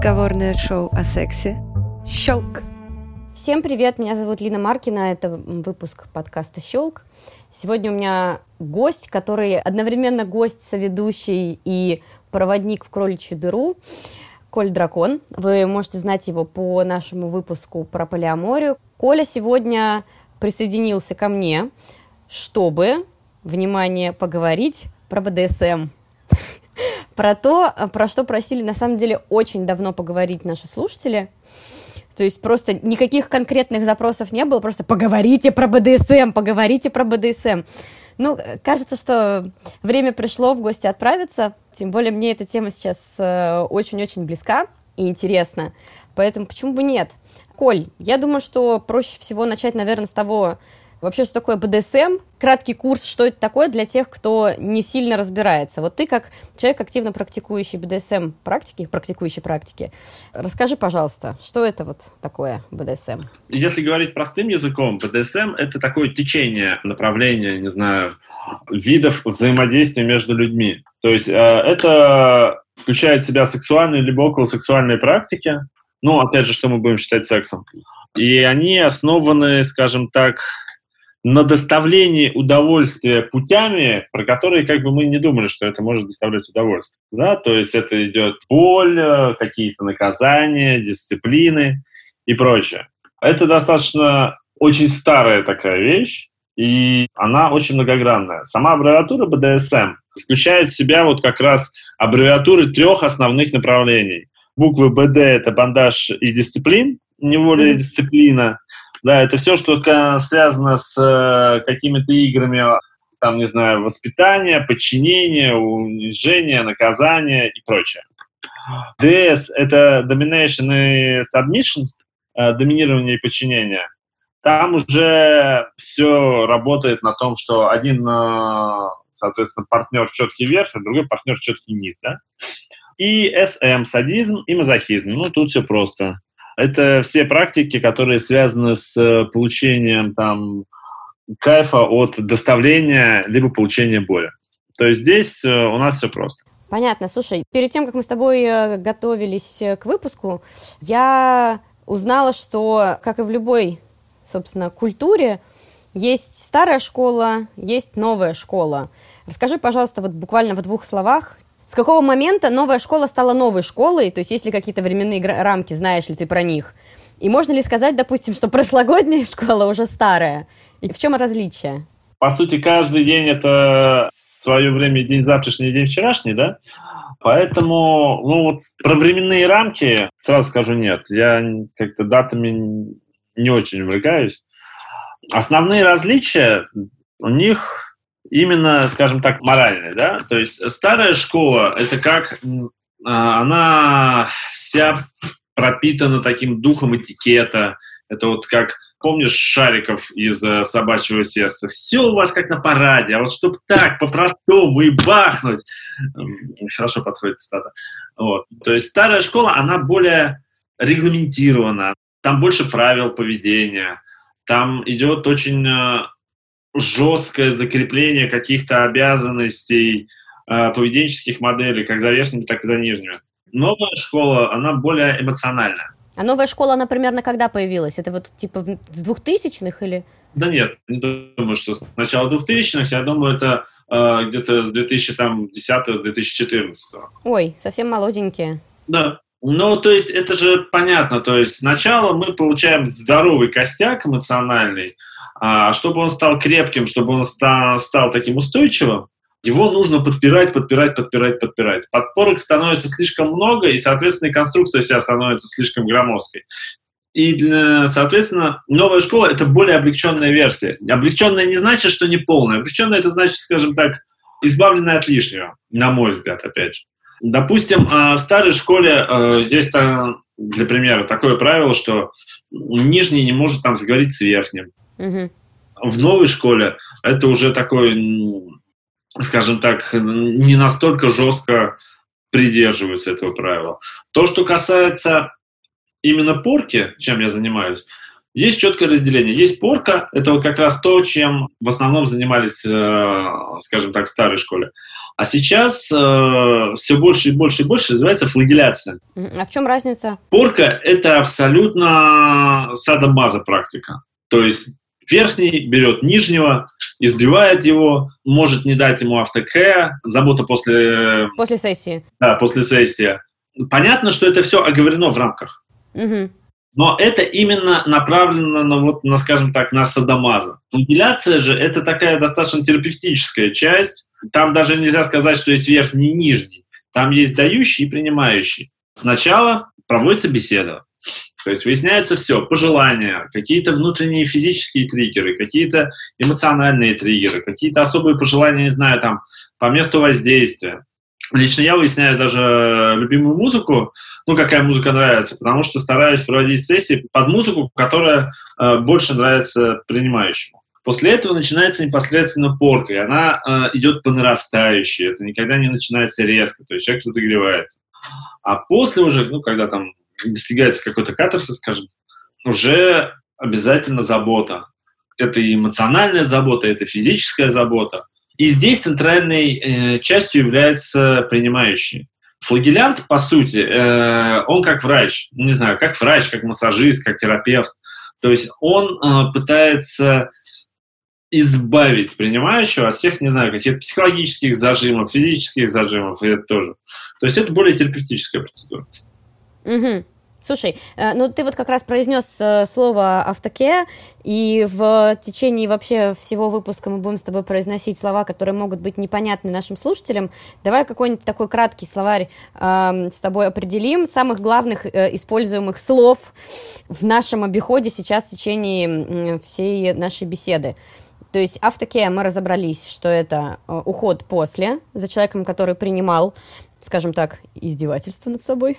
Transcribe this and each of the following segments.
Разговорное шоу о сексе «Щелк». Всем привет, меня зовут Лина Маркина, это выпуск подкаста «Щелк». Сегодня у меня гость, который одновременно гость, соведущий и проводник в кроличью дыру. Коль Дракон. Вы можете знать его по нашему выпуску про полиаморию. Коля сегодня присоединился ко мне, чтобы, внимание, поговорить про БДСМ про то, про что просили на самом деле очень давно поговорить наши слушатели. То есть просто никаких конкретных запросов не было, просто поговорите про БДСМ, поговорите про БДСМ. Ну, кажется, что время пришло в гости отправиться, тем более мне эта тема сейчас э, очень-очень близка и интересна, поэтому почему бы нет? Коль, я думаю, что проще всего начать, наверное, с того, Вообще, что такое БДСМ? Краткий курс, что это такое для тех, кто не сильно разбирается. Вот ты, как человек, активно практикующий БДСМ практики, практикующий практики, расскажи, пожалуйста, что это вот такое БДСМ? Если говорить простым языком, БДСМ — это такое течение, направление, не знаю, видов взаимодействия между людьми. То есть э, это включает в себя сексуальные либо околосексуальные практики, ну, опять же, что мы будем считать сексом. И они основаны, скажем так, на доставлении удовольствия путями, про которые как бы мы не думали, что это может доставлять удовольствие. Да? То есть это идет боль, э, какие-то наказания, дисциплины и прочее. Это достаточно очень старая такая вещь, и она очень многогранная. Сама аббревиатура BDSM включает в себя вот как раз аббревиатуры трех основных направлений. Буквы BD — это бандаж и дисциплин, неволя и дисциплина. Да, это все, что связано с э, какими-то играми, там, не знаю, воспитания, подчинения, унижения, наказания и прочее. DS — это domination и submission, э, доминирование и подчинение. Там уже все работает на том, что один, э, соответственно, партнер четкий верх, а другой партнер четкий низ, да? И SM — садизм и мазохизм. Ну, тут все просто. Это все практики, которые связаны с э, получением там, кайфа от доставления либо получения боли. То есть здесь э, у нас все просто. Понятно. Слушай, перед тем, как мы с тобой э, готовились к выпуску, я узнала, что, как и в любой, собственно, культуре, есть старая школа, есть новая школа. Расскажи, пожалуйста, вот буквально в двух словах, с какого момента новая школа стала новой школой? То есть есть ли какие-то временные рамки, знаешь ли ты про них? И можно ли сказать, допустим, что прошлогодняя школа уже старая? И в чем различие? По сути, каждый день это свое время день завтрашний, день вчерашний, да? Поэтому, ну вот про временные рамки сразу скажу нет. Я как-то датами не очень увлекаюсь. Основные различия у них именно, скажем так, моральный, да, то есть старая школа, это как, а, она вся пропитана таким духом этикета, это вот как, помнишь, Шариков из э, «Собачьего сердца», все у вас как на параде, а вот чтобы так, по-простому и бахнуть, хорошо подходит цитата, вот, то есть старая школа, она более регламентирована, там больше правил поведения, там идет очень э, жесткое закрепление каких-то обязанностей, э, поведенческих моделей, как за верхними, так и за нижними. Новая школа, она более эмоциональная. А новая школа, она примерно когда появилась? Это вот типа с двухтысячных или? Да нет, не думаю, что с начала двухтысячных. Я думаю, это э, где-то с 2010-2014. Ой, совсем молоденькие. Да. Ну, то есть это же понятно. То есть сначала мы получаем здоровый костяк эмоциональный, а чтобы он стал крепким, чтобы он стал, стал таким устойчивым, его нужно подпирать, подпирать, подпирать, подпирать. Подпорок становится слишком много, и, соответственно, конструкция вся становится слишком громоздкой. И, соответственно, новая школа — это более облегченная версия. Облегченная не значит, что не полная. Облегченная — это значит, скажем так, избавленная от лишнего, на мой взгляд, опять же. Допустим, а, в старой школе э, есть, для примера, такое правило, что нижний не может там сговорить с верхним. Угу. В новой школе это уже такой, скажем так, не настолько жестко придерживаются этого правила. То, что касается именно порки, чем я занимаюсь, есть четкое разделение. Есть порка, это вот как раз то, чем в основном занимались, э, скажем так, в старой школе. А сейчас э, все больше и больше и больше развивается флагеляция. А в чем разница? Порка – это абсолютно садомаза практика. То есть верхний берет нижнего, избивает его, может не дать ему автокэ, забота после... После сессии. Да, после сессии. Понятно, что это все оговорено в рамках. Угу. Но это именно направлено на, вот, на, скажем так, на садомаза. Флагеляция же это такая достаточно терапевтическая часть. Там даже нельзя сказать, что есть верхний и нижний. Там есть дающий и принимающий. Сначала проводится беседа. То есть выясняется все, пожелания, какие-то внутренние физические триггеры, какие-то эмоциональные триггеры, какие-то особые пожелания, не знаю, там, по месту воздействия. Лично я выясняю даже любимую музыку, ну, какая музыка нравится, потому что стараюсь проводить сессии под музыку, которая э, больше нравится принимающему. После этого начинается непосредственно порка, и она э, идет по нарастающей, это никогда не начинается резко, то есть человек разогревается. А после уже, ну, когда там достигается какой-то катарсис, скажем, уже обязательно забота. Это и эмоциональная забота, это физическая забота. И здесь центральной э, частью является принимающий. Флагелянт, по сути, э, он как врач, ну, не знаю, как врач, как массажист, как терапевт. То есть он э, пытается избавить принимающего от всех, не знаю, каких-то психологических зажимов, физических зажимов, и это тоже. То есть это более терапевтическая процедура. Угу. Слушай, э, ну ты вот как раз произнес э, слово автоке, и в течение вообще всего выпуска мы будем с тобой произносить слова, которые могут быть непонятны нашим слушателям. Давай какой-нибудь такой краткий словарь э, с тобой определим самых главных э, используемых слов в нашем обиходе сейчас в течение э, всей нашей беседы. То есть автоке мы разобрались, что это э, уход после за человеком, который принимал, скажем так, издевательство над собой.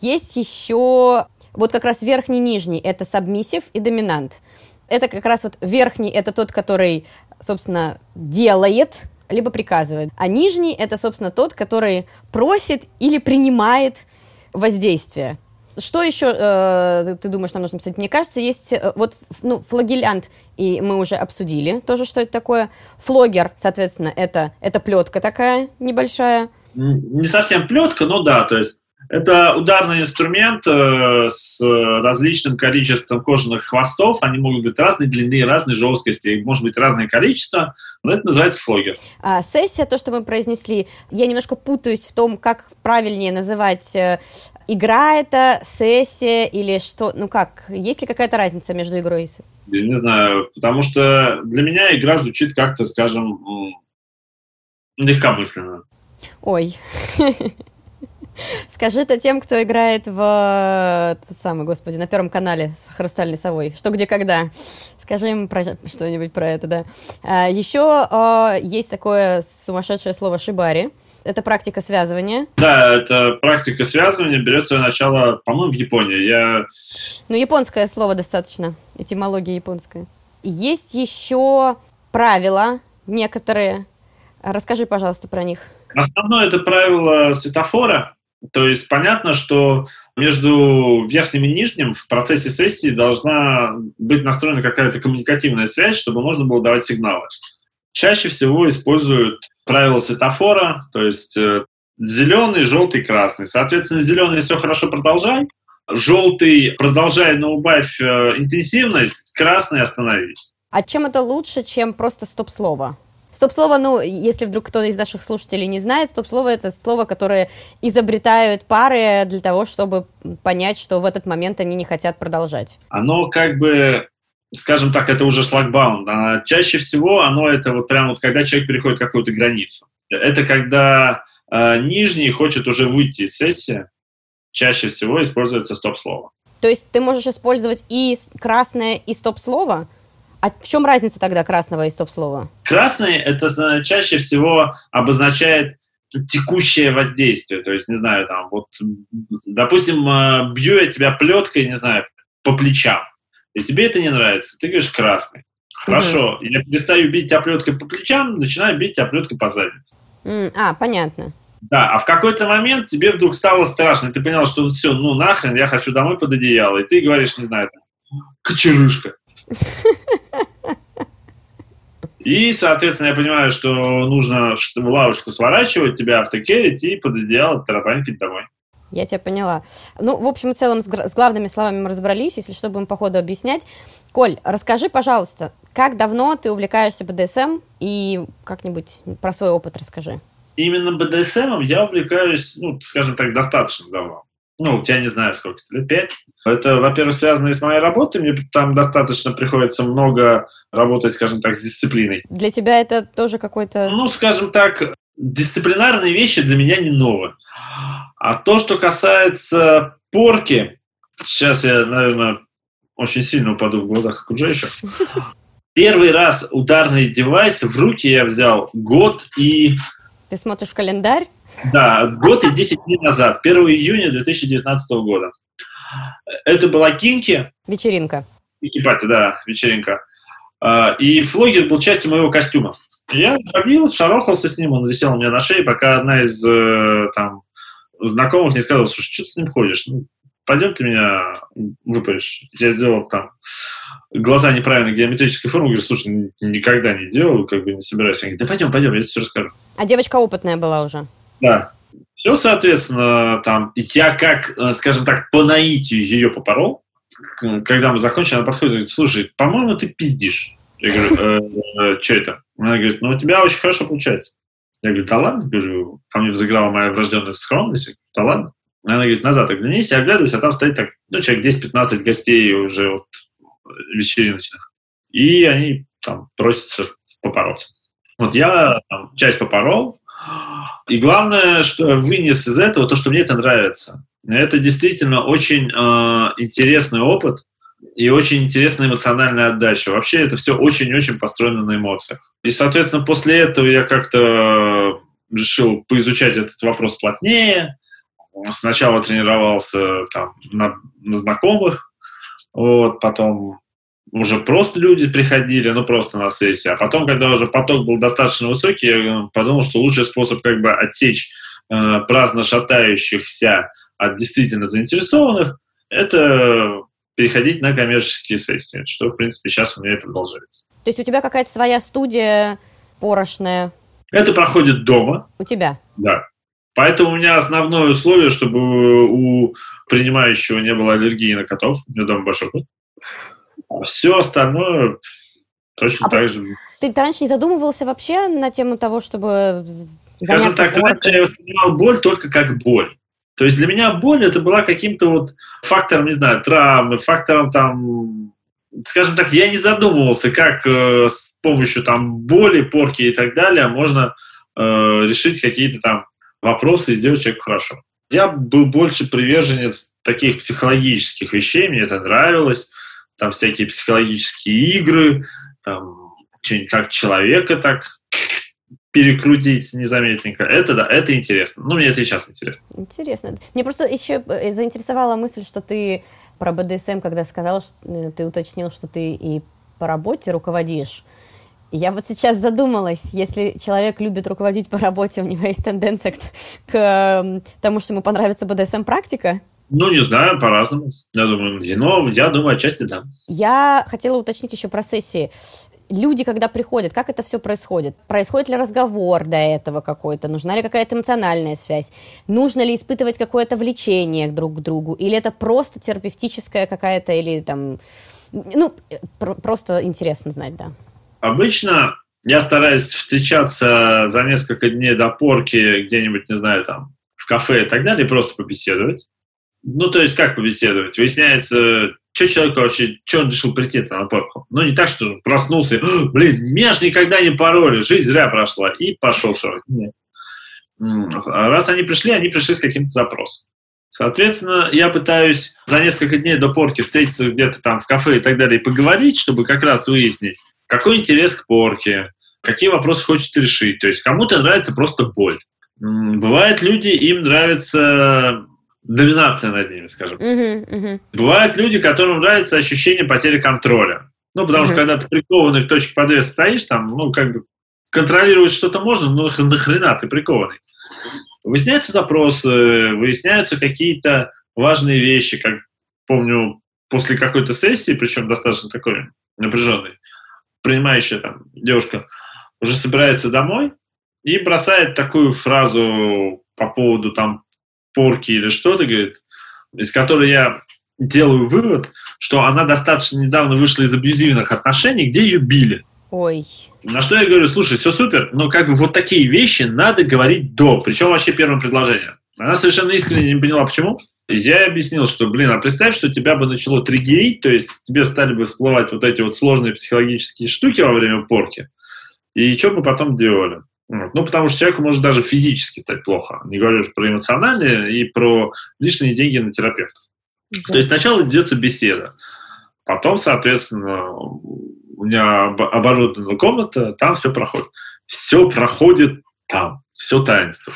Есть еще вот как раз верхний нижний, это сабмиссив и доминант. Это как раз вот верхний, это тот, который, собственно, делает, либо приказывает. А нижний, это, собственно, тот, который просит или принимает воздействие. Что еще э, ты думаешь, нам нужно писать? Мне кажется, есть э, вот ну, флагелянт, и мы уже обсудили тоже, что это такое. Флогер, соответственно, это, это плетка такая небольшая. Не совсем плетка, но да, то есть это ударный инструмент э, с различным количеством кожаных хвостов. Они могут быть разной длины, разной жесткости, может быть разное количество. Но это называется флогер. А, сессия, то, что мы произнесли, я немножко путаюсь в том, как правильнее называть э, игра это, сессия или что, ну как, есть ли какая-то разница между игрой и сессией? Не знаю, потому что для меня игра звучит как-то, скажем, легкомысленно. Ой. Скажи это тем, кто играет в тот самый, господи, на Первом канале с «Хрустальной совой». Что, где, когда. Скажи им про, что-нибудь про это, да. А, еще а, есть такое сумасшедшее слово «шибари». Это практика связывания. Да, это практика связывания берет свое начало, по-моему, в Японии. Я... Ну, японское слово достаточно, этимология японская. Есть еще правила некоторые. Расскажи, пожалуйста, про них. Основное это правило светофора. То есть понятно, что между верхним и нижним в процессе сессии должна быть настроена какая-то коммуникативная связь, чтобы можно было давать сигналы. Чаще всего используют правило светофора, то есть э, зеленый, желтый, красный. Соответственно, зеленый все хорошо продолжай, желтый продолжай, но убавь э, интенсивность, красный остановись. А чем это лучше, чем просто стоп-слово? Стоп-слово, ну, если вдруг кто-то из наших слушателей не знает, стоп-слово — это слово, которое изобретают пары для того, чтобы понять, что в этот момент они не хотят продолжать. Оно как бы скажем так, это уже шлагбаум. А чаще всего оно это вот прямо вот когда человек переходит какую-то границу. Это когда э, нижний хочет уже выйти из сессии, чаще всего используется стоп-слово. То есть ты можешь использовать и красное, и стоп-слово? А в чем разница тогда красного и стоп-слова? Красный это чаще всего обозначает текущее воздействие. То есть, не знаю, там, вот, допустим, э, бью я тебя плеткой, не знаю, по плечам, и тебе это не нравится, ты говоришь красный. Хорошо, угу. я перестаю бить тебя плеткой по плечам, начинаю бить тебя плеткой по заднице. Mm, а, понятно. Да, а в какой-то момент тебе вдруг стало страшно, ты понял, что все, ну нахрен, я хочу домой под одеяло, и ты говоришь, не знаю, там, кочерышка. И, соответственно, я понимаю, что нужно в лавочку сворачивать, тебя автокерить и под одеяло тарабанькать домой. Я тебя поняла. Ну, в общем и целом, с, с главными словами мы разобрались. Если что, будем по ходу объяснять. Коль, расскажи, пожалуйста, как давно ты увлекаешься БДСМ и как-нибудь про свой опыт расскажи. Именно БДСМом я увлекаюсь, ну, скажем так, достаточно давно. Ну, я не знаю, сколько это, лет пять. Это, во-первых, связано и с моей работой. Мне там достаточно приходится много работать, скажем так, с дисциплиной. Для тебя это тоже какой-то... Ну, скажем так, дисциплинарные вещи для меня не новые. А то, что касается порки, сейчас я, наверное, очень сильно упаду в глазах окружающих. Первый раз ударный девайс в руки я взял год и... Ты смотришь в календарь? Да, год и 10 дней назад, 1 июня 2019 года. Это была Кинки. Вечеринка. Кинки да, вечеринка. А, и флогер был частью моего костюма. Я ходил, шарохался с ним, он висел у меня на шее, пока одна из э, там, знакомых не сказала, слушай, что ты с ним ходишь? Ну, пойдем ты меня выпаришь. Я сделал там глаза неправильной геометрической формы, говорю, слушай, никогда не делал, как бы не собираюсь. Он говорит, да пойдем, пойдем, я тебе все расскажу. А девочка опытная была уже? Да. Все, соответственно, там, я как, э, скажем так, по наитию ее попорол, когда мы закончили, она подходит и говорит, слушай, по-моему, ты пиздишь. Я говорю, э, э, что это? Она говорит, ну, у тебя очень хорошо получается. Я говорю, да ладно, говорю, ко мне взыграла моя врожденная скромность. Да ладно. Она говорит, назад оглянись, я оглядываюсь, а там стоит так, ну, человек 10-15 гостей уже вот вечериночных. И они там просятся попороться. Вот я там, часть попорол, и главное, что вынес из этого, то, что мне это нравится. Это действительно очень э, интересный опыт и очень интересная эмоциональная отдача. Вообще это все очень-очень построено на эмоциях. И, соответственно, после этого я как-то решил поизучать этот вопрос плотнее, Сначала тренировался там на, на знакомых, вот, потом уже просто люди приходили, ну просто на сессии. А потом, когда уже поток был достаточно высокий, я подумал, что лучший способ как бы отсечь э, праздно шатающихся от действительно заинтересованных, это переходить на коммерческие сессии, что, в принципе, сейчас у меня и продолжается. То есть у тебя какая-то своя студия порошная? Это проходит дома. У тебя? Да. Поэтому у меня основное условие, чтобы у принимающего не было аллергии на котов. У меня дома большой кот. А все остальное точно а так же. Ты, раньше не задумывался вообще на тему того, чтобы... Скажем так, раньше я воспринимал боль только как боль. То есть для меня боль это была каким-то вот фактором, не знаю, травмы, фактором там, скажем так, я не задумывался, как э, с помощью там боли, порки и так далее можно э, решить какие-то там вопросы и сделать человеку хорошо. Я был больше приверженец таких психологических вещей, мне это нравилось, там всякие психологические игры, там как человека так перекрутить незаметненько. Это да, это интересно. Ну, мне это и сейчас интересно. Интересно. Мне просто еще э, заинтересовала мысль, что ты про БДСМ, когда сказал, что э, ты уточнил, что ты и по работе руководишь. Я вот сейчас задумалась, если человек любит руководить по работе, у него есть тенденция к, к эм, тому, что ему понравится БДСМ-практика? Ну, не знаю, по-разному. Я думаю, но я думаю, отчасти да. Я хотела уточнить еще про сессии. Люди, когда приходят, как это все происходит? Происходит ли разговор до этого какой-то? Нужна ли какая-то эмоциональная связь? Нужно ли испытывать какое-то влечение друг к другу? Или это просто терапевтическая какая-то, или там... Ну, просто интересно знать, да. Обычно я стараюсь встречаться за несколько дней до порки где-нибудь, не знаю, там, в кафе и так далее, просто побеседовать. Ну, то есть, как побеседовать? Выясняется, что человеку вообще, что он решил прийти на порку. Ну, не так, что проснулся, блин, меня ж никогда не пароли, жизнь зря прошла, и пошел все. Нет. Раз они пришли, они пришли с каким-то запросом. Соответственно, я пытаюсь за несколько дней до порки встретиться где-то там в кафе и так далее и поговорить, чтобы как раз выяснить, какой интерес к порке, какие вопросы хочет решить. То есть кому-то нравится просто боль. Бывают люди, им нравится доминация над ними, скажем. Uh-huh, uh-huh. Бывают люди, которым нравится ощущение потери контроля. Ну, потому uh-huh. что когда ты прикованный в точке подвеса стоишь, там, ну, как бы контролировать что-то можно, но нахрена ты прикованный. Выясняются запросы, выясняются какие-то важные вещи, как помню, после какой-то сессии, причем достаточно такой напряженной, принимающая там девушка уже собирается домой и бросает такую фразу по поводу там порки или что-то, говорит, из которой я делаю вывод, что она достаточно недавно вышла из абьюзивных отношений, где ее били. Ой. На что я говорю, слушай, все супер, но как бы вот такие вещи надо говорить до, причем вообще первым предложением. Она совершенно искренне не поняла, почему. Я объяснил, что, блин, а представь, что тебя бы начало триггерить, то есть тебе стали бы всплывать вот эти вот сложные психологические штуки во время порки, и что бы потом делали? Ну, потому что человеку может даже физически стать плохо. Не говорю же про эмоциональные и про лишние деньги на терапевтов. Да. То есть сначала идется беседа. Потом, соответственно, у меня оборудована комната, там все проходит. Все проходит там, все таинство.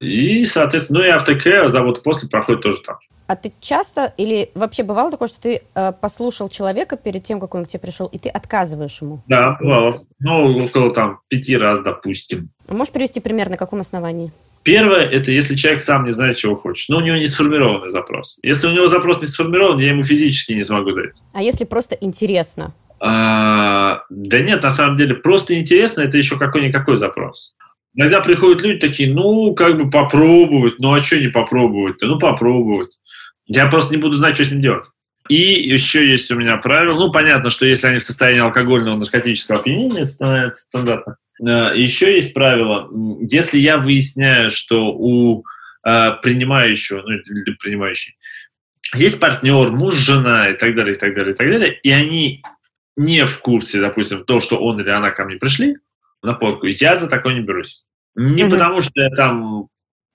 И, соответственно, ну и автокэ, завод после проходит тоже там. А ты часто или вообще бывало такое, что ты э, послушал человека перед тем, как он к тебе пришел, и ты отказываешь ему? Да, бывало. Ну, около там пяти раз, допустим. А можешь привести пример, на каком основании? Первое, это если человек сам не знает, чего хочет. Но у него не сформированный запрос. Если у него запрос не сформирован, я ему физически не смогу дать. А если просто интересно? А, да нет, на самом деле, просто интересно, это еще какой-никакой запрос. Иногда приходят люди такие, ну, как бы попробовать, ну, а что не попробовать-то? Ну, попробовать. Я просто не буду знать, что с ним делать. И еще есть у меня правило, ну, понятно, что если они в состоянии алкогольного наркотического опьянения, это становится стандартно. Э, еще есть правило, если я выясняю, что у э, принимающего, ну, или принимающей, есть партнер, муж, жена и так далее, и так далее, и так далее, и они не в курсе, допустим, то, что он или она ко мне пришли на порку, я за такое не берусь. Не mm-hmm. потому, что я там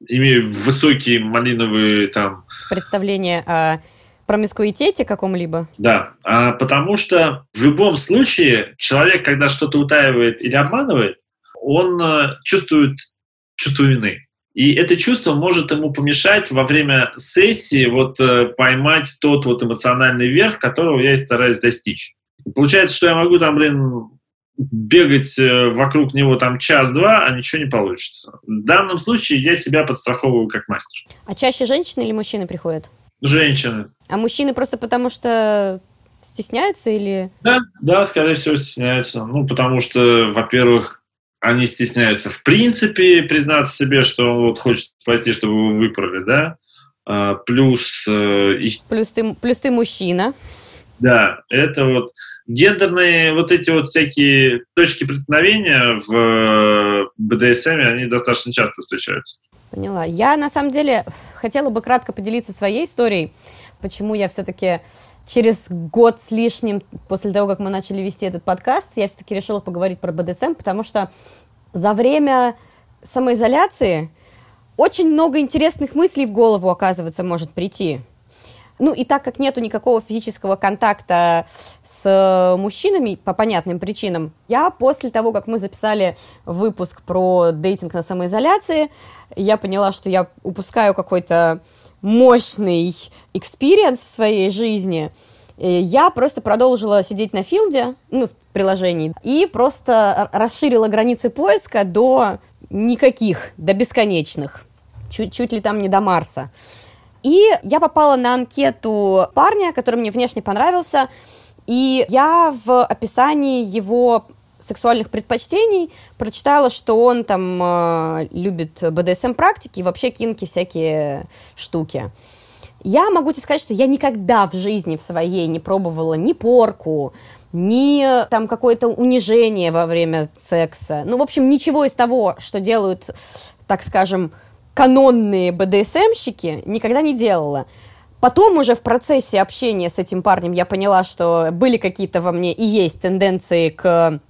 имею высокие малиновые там... Представления о промискуитете каком-либо? Да, а потому что в любом случае человек, когда что-то утаивает или обманывает, он э, чувствует чувство вины. И это чувство может ему помешать во время сессии вот э, поймать тот вот эмоциональный верх, которого я стараюсь достичь. Получается, что я могу там, блин, бегать э, вокруг него там час-два, а ничего не получится. В данном случае я себя подстраховываю как мастер. А чаще женщины или мужчины приходят? Женщины. А мужчины просто потому что стесняются или... Да, да, скорее всего, стесняются. Ну, потому что, во-первых, они стесняются в принципе признаться себе, что он вот хочет пойти, чтобы его выправили, да. А, плюс... Э, плюс, ты, плюс ты мужчина. Да, это вот гендерные вот эти вот всякие точки преткновения в э, БДСМ, они достаточно часто встречаются. Поняла. Я, на самом деле, хотела бы кратко поделиться своей историей, почему я все-таки через год с лишним после того, как мы начали вести этот подкаст, я все-таки решила поговорить про БДСМ, потому что за время самоизоляции очень много интересных мыслей в голову, оказывается, может прийти. Ну и так как нету никакого физического контакта с мужчинами по понятным причинам, я после того, как мы записали выпуск про дейтинг на самоизоляции, я поняла, что я упускаю какой-то мощный experience в своей жизни. Я просто продолжила сидеть на Feeld е, ну, в приложении, и просто расширила границы поиска до никаких, до бесконечных. Чуть, чуть ли там не до Марса. И я попала на анкету парня, который мне внешне понравился, и я в описании его сексуальных предпочтений прочитала, что он там э, любит БДСМ-практики и вообще kinky всякие штуки. Я могу тебе сказать, что я никогда в жизни в своей не пробовала ни порку, ни там какое-то унижение во время секса. Ну, в общем, ничего из того, что делают, так скажем, канонные БДСМщики, никогда не делала. Потом уже в процессе общения с этим парнем я поняла, что были какие-то во мне и есть тенденции к,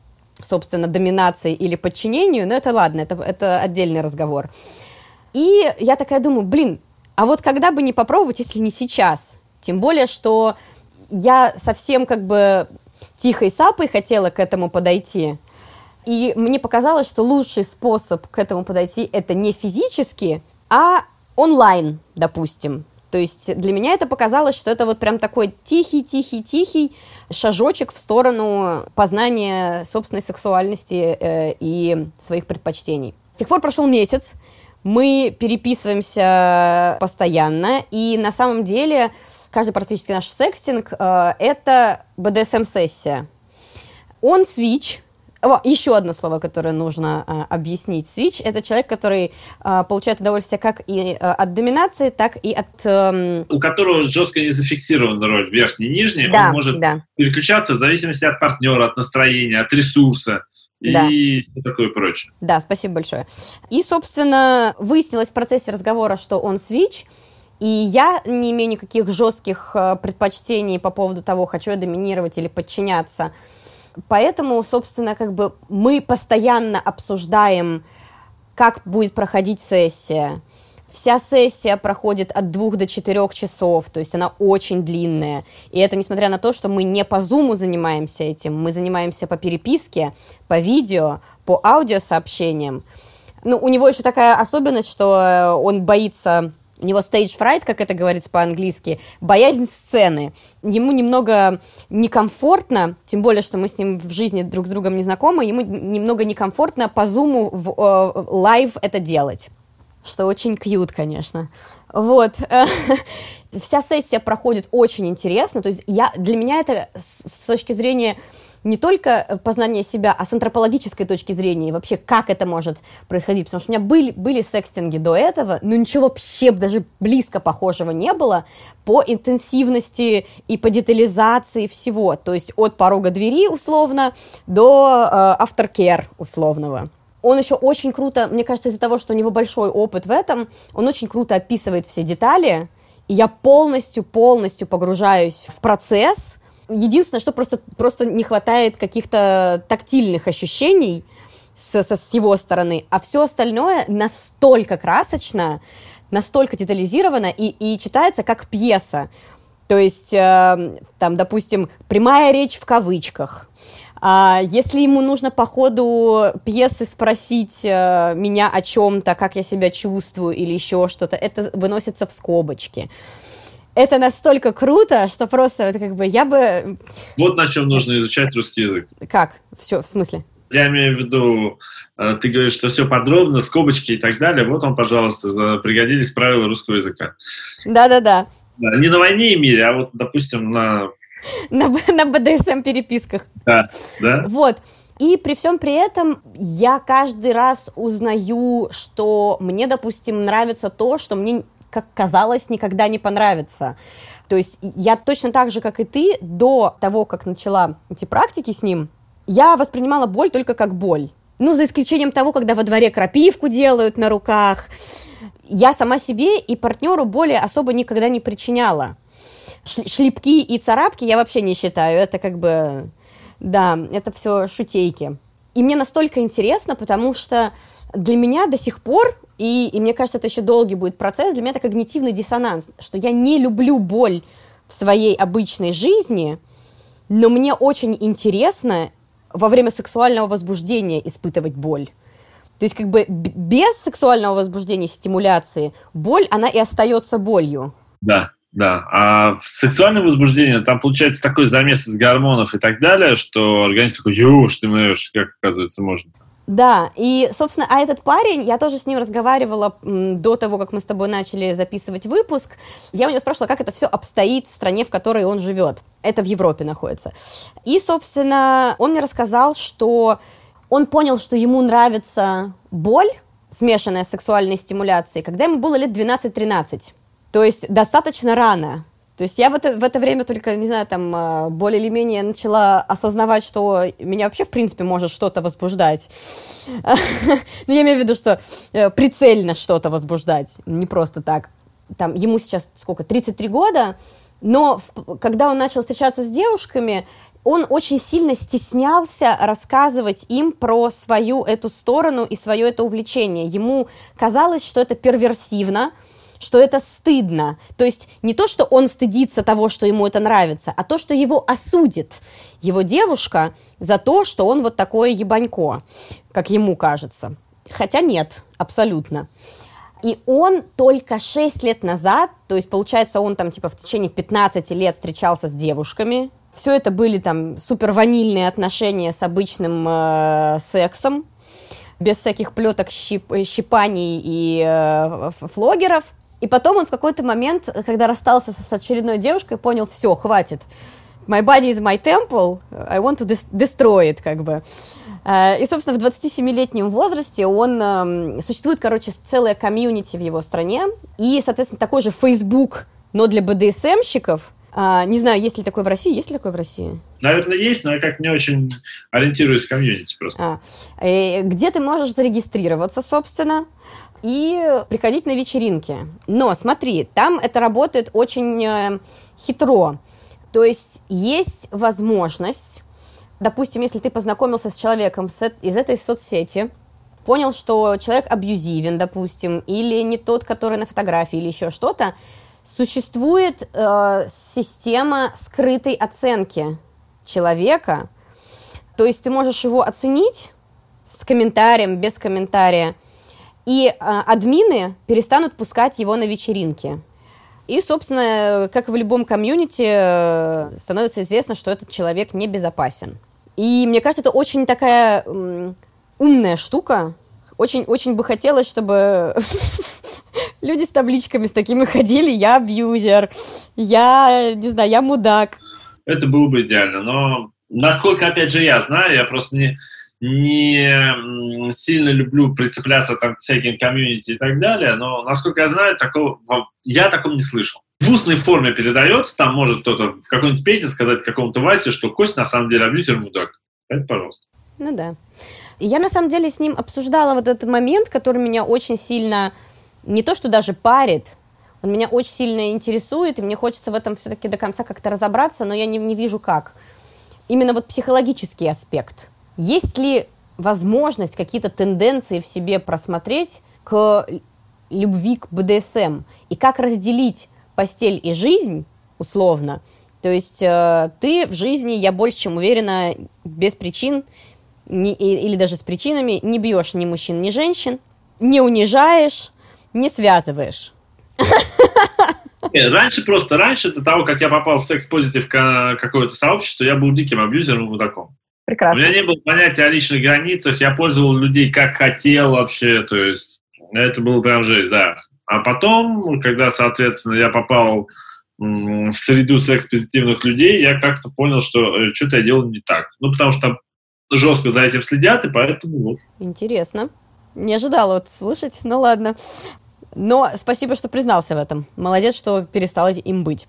собственно, доминации или подчинению, но это ладно, это, это отдельный разговор. И я такая думаю, блин, а вот когда бы не попробовать, если не сейчас? Тем более, что я совсем как бы тихой сапой хотела к этому подойти. И мне показалось, что лучший способ к этому подойти это не физически, а онлайн, допустим. То есть для меня это показалось, что это вот прям такой тихий-тихий-тихий шажочек в сторону познания собственной сексуальности э, и своих предпочтений. С тех пор прошел месяц, мы переписываемся постоянно, и на самом деле каждый практически наш секстинг э, это BDSM-сессия. Он свич, о, еще одно слово, которое нужно а, объяснить. Switch – это человек, который а, получает удовольствие как и а, от доминации, так и от... Эм... У которого жестко не зафиксирована роль верхней и нижней. Да, Он может да. переключаться в зависимости от партнера, от настроения, от ресурса и да. все такое прочее. Да, спасибо большое. И, собственно, выяснилось в процессе разговора, что он Switch, и я не имею никаких жестких а, предпочтений по поводу того, хочу я доминировать или подчиняться – Поэтому, собственно, как бы мы постоянно обсуждаем, как будет проходить сессия. Вся сессия проходит от двух до четырех часов, то есть она очень длинная. И это несмотря на то, что мы не по зуму занимаемся этим, мы занимаемся по переписке, по видео, по аудиосообщениям. Ну, у него еще такая особенность, что он боится у него stage fright, как это говорится по-английски, боязнь сцены. Ему немного некомфортно, тем более, что мы с ним в жизни друг с другом не знакомы, ему немного некомфортно по зуму в э, live это делать. Что очень cute, конечно. Вот. Вся сессия проходит очень интересно. То есть я, для меня это с точки зрения не только познание себя, а с антропологической точки зрения, и вообще, как это может происходить. Потому что у меня были, были секстинги до этого, но ничего вообще даже близко похожего не было по интенсивности и по детализации всего. То есть от порога двери, условно, до э, aftercare условного. Он еще очень круто, мне кажется, из-за того, что у него большой опыт в этом, он очень круто описывает все детали, и я полностью-полностью погружаюсь в процесс, Единственное, что просто, просто не хватает каких-то тактильных ощущений с, с, с его стороны, а все остальное настолько красочно, настолько детализировано и, и читается как пьеса. То есть, э, там, допустим, прямая речь в кавычках. А если ему нужно по ходу пьесы спросить э, меня о чем-то, как я себя чувствую или еще что-то, это выносится в скобочки это настолько круто, что просто это как бы я бы... Вот на чем нужно изучать русский язык. Как? Все, в смысле? Я имею в виду, э, ты говоришь, что все подробно, скобочки и так далее. Вот вам, пожалуйста, пригодились правила русского языка. Да-да-да. Не на войне и мире, а вот, допустим, на... На, на БДСМ-переписках. Да, да. Вот. И при всем при этом я каждый раз узнаю, что мне, допустим, нравится то, что мне как казалось, никогда не понравится. То есть я точно так же, как и ты, до того, как начала эти практики с ним, я воспринимала боль только как боль. Ну, за исключением того, когда во дворе крапивку делают на руках. Я сама себе и партнеру боли особо никогда не причиняла. Шлепки и царапки я вообще не считаю. Это как бы... Да, это все шутейки. И мне настолько интересно, потому что для меня до сих пор и, и мне кажется, это еще долгий будет процесс. Для меня это когнитивный диссонанс, что я не люблю боль в своей обычной жизни, но мне очень интересно во время сексуального возбуждения испытывать боль. То есть как бы без сексуального возбуждения, стимуляции, боль, она и остается болью. Да, да. А в сексуальное возбуждение там получается такой замес из гормонов и так далее, что организм такой, юж, ты моешь, как оказывается можно. Да, и, собственно, а этот парень, я тоже с ним разговаривала до того, как мы с тобой начали записывать выпуск. Я у него спрашивала, как это все обстоит в стране, в которой он живет. Это в Европе находится. И, собственно, он мне рассказал, что он понял, что ему нравится боль, смешанная с сексуальной стимуляцией, когда ему было лет 12-13. То есть достаточно рано. То есть я в это, в это время только, не знаю, там, а, более или менее начала осознавать, что меня вообще, в принципе, может что-то возбуждать. Ну, я имею в виду, что э, прицельно что-то возбуждать, не просто так. Там, ему сейчас сколько, 33 года, но когда он начал встречаться с девушками, он очень сильно стеснялся рассказывать им про свою эту сторону и свое это увлечение. Ему казалось, что это перверсивно, что это стыдно. То есть не то, что он стыдится того, что ему это нравится, а то, что его осудит его девушка за то, что он вот такое ебанько, как ему кажется. Хотя нет, абсолютно. И он только 6 лет назад, то есть, получается, он там, типа, в течение 15 лет встречался с девушками. Все это были там супер ванильные отношения с обычным э, сексом, без всяких плеток, щип, щипаний и э, флогеров. И потом он в какой-то момент, когда расстался с очередной девушкой, понял, все, хватит. my body is my temple, I want to destroy it, как бы. Э, и, собственно, в 27-летнем возрасте он... Эм, существует, короче, целая комьюнити в его стране, и, соответственно, такой же Facebook, но для БДСМщиков, а, не знаю, есть ли такой в России, есть ли такой в России? Наверное, есть, но я как не очень ориентируюсь в комьюнити просто. А, э, где ты можешь зарегистрироваться, собственно, и приходить на вечеринки. Но смотри, там это работает очень э, хитро. То есть есть возможность, допустим, если ты познакомился с человеком из этой соцсети, понял, что человек абьюзивен, допустим, или не тот, который на фотографии, или еще что-то, существует э, система скрытой оценки человека. То есть ты можешь его оценить с комментарием, без комментария, и э, админы перестанут пускать его на вечеринки. И, собственно, как в любом комьюнити, э, становится известно, что этот человек небезопасен. И мне кажется, это очень такая умная штука. Очень, очень бы хотелось, чтобы люди с табличками с такими ходили, я абьюзер, я, не знаю, я мудак. Это было бы идеально, но насколько, опять же, я знаю, я просто не, не сильно люблю прицепляться там, к всяким комьюнити и так далее, но, насколько я знаю, такого, я о таком не слышал. В устной форме передается, там может кто-то в какой-нибудь Пете сказать какому-то Васе, что Кость на самом деле абьюзер мудак. Это пожалуйста. Ну да. Я на самом деле с ним обсуждала вот этот момент, который меня очень сильно, не то что даже парит, он меня очень сильно интересует, и мне хочется в этом все-таки до конца как-то разобраться, но я не, не вижу как. Именно вот психологический аспект – есть ли возможность какие-то тенденции в себе просмотреть к любви к БДСМ? И как разделить постель и жизнь, условно? То есть э, ты в жизни, я больше чем уверена, без причин не, или даже с причинами не бьешь ни мужчин, ни женщин, не унижаешь, не связываешь. раньше просто, раньше до того, как я попал в секс-позитив какое-то сообщество, я был диким абьюзером и мудаком. Прекрасно. У меня не было понятия о личных границах, я пользовал людей как хотел вообще, то есть это было прям жесть, да. А потом, когда, соответственно, я попал в среду секс-позитивных людей, я как-то понял, что э, что-то я делал не так. Ну, потому что там жестко за этим следят, и поэтому вот. Интересно. Не ожидала вот слышать, ну ладно. Но спасибо, что признался в этом. Молодец, что перестал им быть.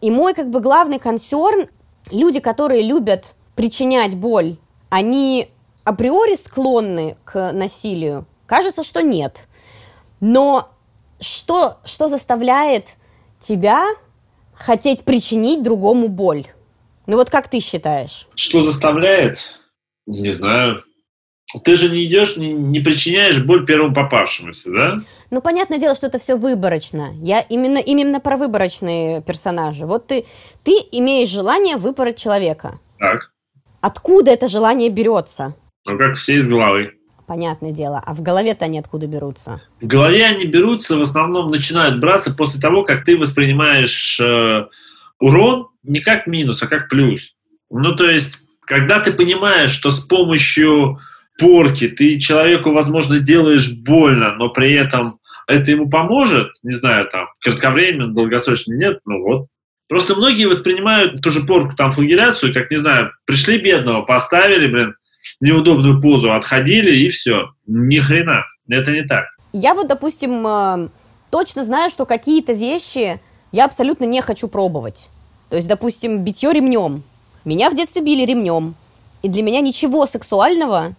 И мой как бы главный консерн, люди, которые любят причинять боль, они априори склонны к насилию? Кажется, что нет. Но что, что заставляет тебя хотеть причинить другому боль? Ну вот как ты считаешь? Что заставляет? Не знаю. Ты же не идешь, не, не причиняешь боль первому попавшемуся, да? Ну, понятное дело, что это все выборочно. Я именно, именно про выборочные персонажи. Вот ты, ты имеешь желание выбрать человека. Так. Откуда это желание берется? Ну, как все из головы. Понятное дело. А в голове-то они откуда берутся? В голове они берутся, в основном начинают браться после того, как ты воспринимаешь э, урон не как минус, а как плюс. Ну, то есть, когда ты понимаешь, что с помощью порки ты человеку, возможно, делаешь больно, но при этом это ему поможет, не знаю, там, кратковременно, долгосрочно нет, ну вот, Просто многие воспринимают ту же порку, там, флагеляцию, как, не знаю, пришли бедного, поставили, блин, неудобную позу, отходили, и все. Ни хрена. Это не так. Я вот, допустим, э, точно знаю, что какие-то вещи я абсолютно не хочу пробовать. То есть, допустим, битье ремнем. Меня в детстве били ремнем. И для меня ничего сексуального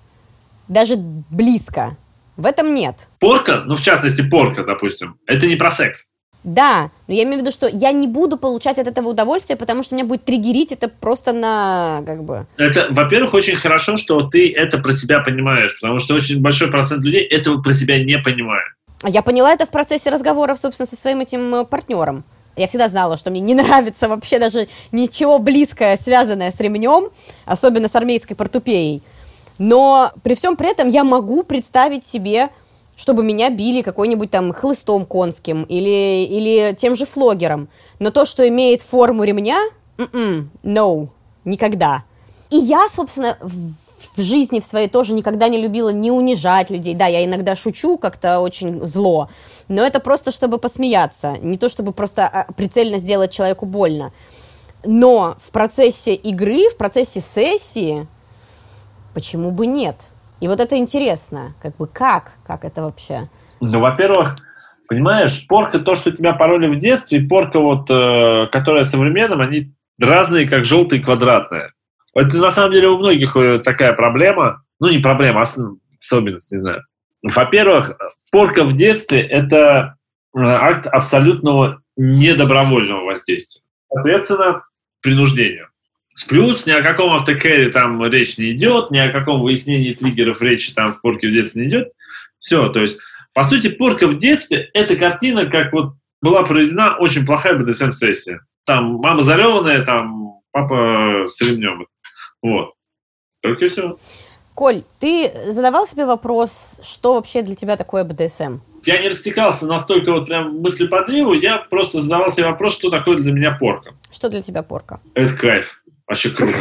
даже близко в этом нет. Порка, ну, в частности, порка, допустим, это не про секс. Да, но я имею в виду, что я не буду получать от этого удовольствие, потому что меня будет триггерить это просто на, как бы... Это, во-первых, очень хорошо, что ты это про себя понимаешь, потому что очень большой процент людей этого про себя не понимает. Я поняла это в процессе разговоров, собственно, со своим этим э, партнером. Я всегда знала, что мне не нравится вообще даже ничего близкое, связанное с ремнем, особенно с армейской портупеей. Но при всем при этом я могу представить себе чтобы меня били какой-нибудь там хлыстом конским или, или тем же флогером. Но то, что имеет форму ремня, м-м, no, никогда. И я, собственно, в, жизни в своей тоже никогда не любила не унижать людей. Да, я иногда шучу как-то очень зло, но это просто чтобы посмеяться, не то чтобы просто а, прицельно сделать человеку больно. Но в процессе игры, в процессе сессии, почему бы нет? И вот это интересно, как бы как, как это вообще? Ну, во-первых, понимаешь, порка то, что тебя пороли в детстве, и порка вот, э, которая современная, они разные, как желтые квадратные. Это на самом деле у многих э, такая проблема, ну не проблема, а особенность, не знаю. Во-первых, порка в детстве – это э, акт абсолютного недобровольного воздействия. Соответственно, принуждение. Плюс ни о каком автокэре там речь не идет, ни о каком выяснении триггеров речи там в порке в детстве не идет. Все, то есть, по сути, порка в детстве – это картина, как вот была проведена очень плохая БДСМ-сессия. Там мама зареванная, там папа с ремнем. Вот. Только и все. Коль, ты задавал себе вопрос, что вообще для тебя такое БДСМ? Я не растекался настолько вот прям мысли по древу, я просто задавал себе вопрос, что такое для меня порка. Что для тебя порка? Это кайф. Вообще круто.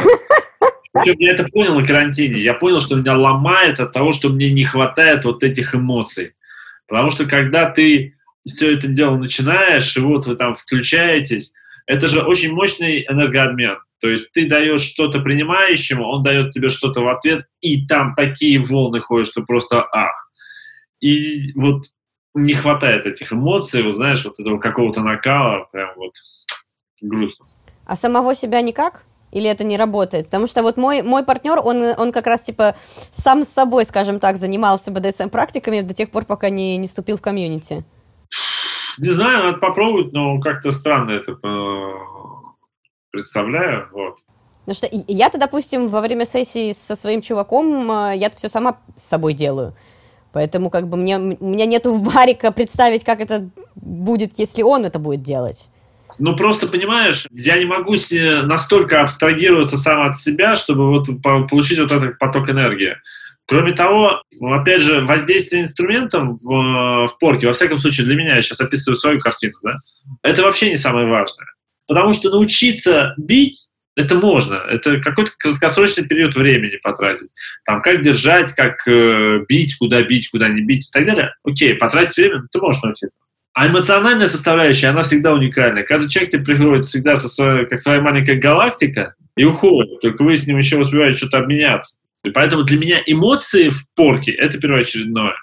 Причем я это понял на карантине. Я понял, что меня ломает от того, что мне не хватает вот этих эмоций. Потому что когда ты все это дело начинаешь, и вот вы там включаетесь, это же очень мощный энергообмен. То есть ты даешь что-то принимающему, он дает тебе что-то в ответ, и там такие волны ходят, что просто ах. И вот не хватает этих эмоций, вот знаешь, вот этого какого-то накала, прям вот грустно. А самого себя никак? Или это не работает? Потому что вот мой, мой партнер, он, он как раз типа сам с собой, скажем так, занимался БДСМ-практиками до тех пор, пока не, не вступил в комьюнити. Не знаю, надо попробовать, но как-то странно это э, представляю. Вот. Ну что я-то, допустим, во время сессии со своим чуваком, э, я-то все сама с собой делаю. Поэтому как бы мне, у меня нету варика представить, как это будет, если он это будет делать. Ну, просто, понимаешь, я не могу настолько абстрагироваться сам от себя, чтобы вот получить вот этот поток энергии. Кроме того, опять же, воздействие инструментом в, в порке, во всяком случае для меня, я сейчас описываю свою картину, да, это вообще не самое важное. Потому что научиться бить это можно. Это какой-то краткосрочный период времени потратить. Там, как держать, как э, бить, куда бить, куда не бить и так далее. Окей, потратить время, ты можешь научиться. А эмоциональная составляющая, она всегда уникальна. Каждый человек тебе приходит всегда со своей, как своя маленькая галактика и уходит. Только вы с ним еще успеваете что-то обменяться. И поэтому для меня эмоции в порке – это первоочередное.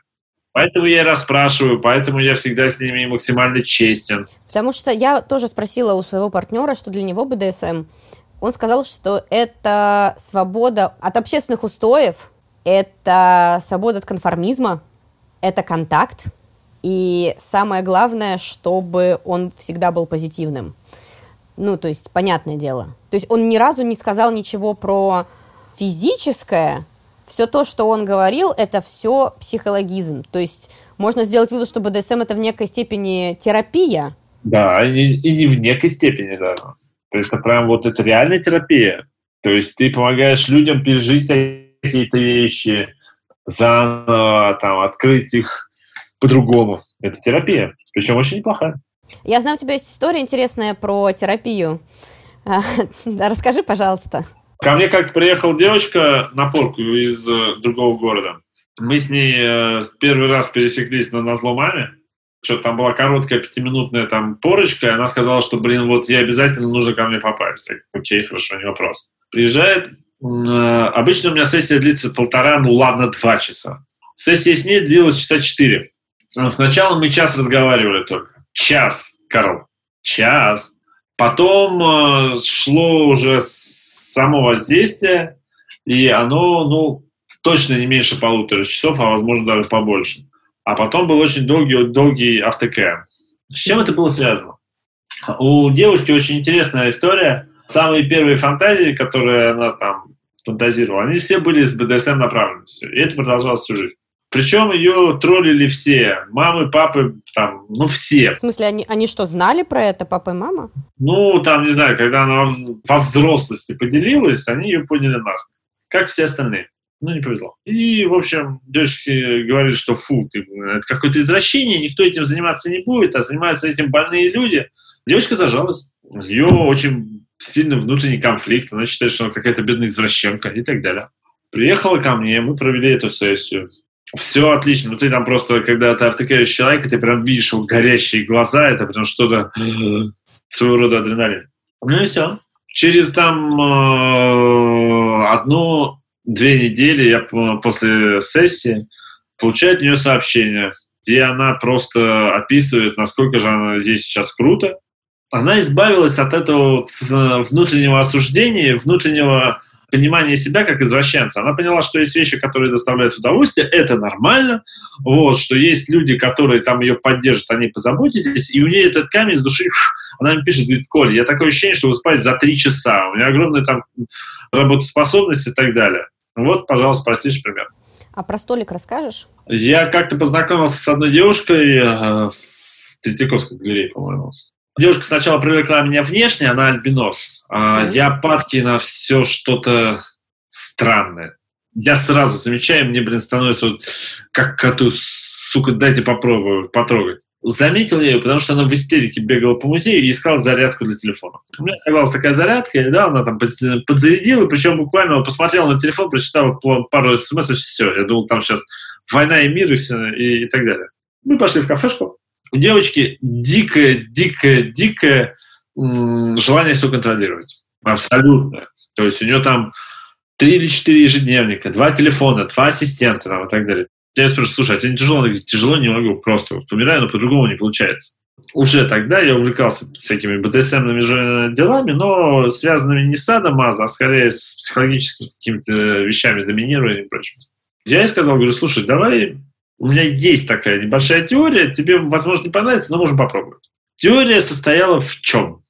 Поэтому я расспрашиваю, поэтому я всегда с ними максимально честен. Потому что я тоже спросила у своего партнера, что для него БДСМ. Он сказал, что это свобода от общественных устоев, это свобода от конформизма, это контакт, и самое главное, чтобы он всегда был позитивным. Ну, то есть, понятное дело. То есть он ни разу не сказал ничего про физическое. Все то, что он говорил, это все психологизм. То есть можно сделать вывод, что БДСМ это в некой степени терапия. Да, и, и не в некой степени, да. То есть это прям вот это реальная терапия. То есть ты помогаешь людям пережить какие-то вещи, заново там, открыть их по-другому. Это терапия, причем очень неплохая. Я знаю, у тебя есть история интересная про терапию. А, расскажи, пожалуйста. Ко мне как-то приехала девочка на порку из э, другого города. Мы с ней э, первый раз пересеклись на назло маме. Что там была короткая пятиминутная там порочка, и она сказала, что, блин, вот ей обязательно нужно ко мне попасть. Я, Окей, хорошо, не вопрос. Приезжает, э, обычно у меня сессия длится полтора, ну ладно, два часа. Сессия с ней длилась часа четыре. Ну, сначала мы час разговаривали только. Час, Карл. Час. Потом э, шло уже само воздействие, и оно, ну, точно не меньше полутора часов, а возможно даже побольше. А потом был очень долгий, долгий автокэм. С чем это было связано? У девушки очень интересная история. Самые первые фантазии, которые она там фантазировала, они все были с БДСМ направленностью. И это продолжалось всю жизнь. Причем ее троллили все. Мамы, папы, там, ну все. В смысле, они, они что, знали про это, папа и мама? Ну, там, не знаю, когда она во взрослости поделилась, они ее поняли нас. Как все остальные. Ну, не повезло. И, в общем, девушки говорили, что фу, ты, это какое-то извращение, никто этим заниматься не будет, а занимаются этим больные люди. Девочка зажалась. Ее очень сильный внутренний конфликт. Она считает, что она какая-то бедная извращенка и так далее. Приехала ко мне, мы провели эту сессию все отлично. Ну, ты там просто, когда ты автокеришь человека, ты прям видишь вот горящие глаза, это прям что-то своего рода адреналин. Ну и все. Через там э, одну-две недели я после сессии получаю от нее сообщение, где она просто описывает, насколько же она здесь сейчас круто. Она избавилась от этого вот внутреннего осуждения, внутреннего понимание себя как извращенца. Она поняла, что есть вещи, которые доставляют удовольствие, это нормально, вот, что есть люди, которые там ее поддержат, они позаботитесь, и у нее этот камень с души, она мне пишет, говорит, Коль, я такое ощущение, что вы спать за три часа, у меня огромная там работоспособность и так далее. Вот, пожалуйста, простейший пример. А про столик расскажешь? Я как-то познакомился с одной девушкой э, в Третьяковской галерее, по-моему. Девушка сначала привлекла меня внешне, она альбинос. А я падки на все что-то странное. Я сразу замечаю, мне, блин, становится вот как коту, сука, дайте попробую, потрогать. Заметил я ее, потому что она в истерике бегала по музею и искала зарядку для телефона. У меня оказалась такая зарядка, и да, она там подзарядила, причем буквально посмотрела на телефон, прочитала пару смс, и все. Я думал, там сейчас война и мир и, все, и, и так далее. Мы пошли в кафешку, у девочки дикое, дикое, дикое желание все контролировать. Абсолютно. То есть у нее там три или четыре ежедневника, два телефона, два ассистента там, и так далее. Я спрашиваю, слушай, а тебе не тяжело? Она говорит, тяжело не могу, просто помираю, но по-другому не получается. Уже тогда я увлекался всякими БДСМными же делами, но связанными не с садомаза, а скорее с психологическими какими-то вещами, доминированием и прочим. Я ей сказал, говорю, слушай, давай у меня есть такая небольшая теория, тебе, возможно, не понравится, но можем попробовать. Теория состояла в чем?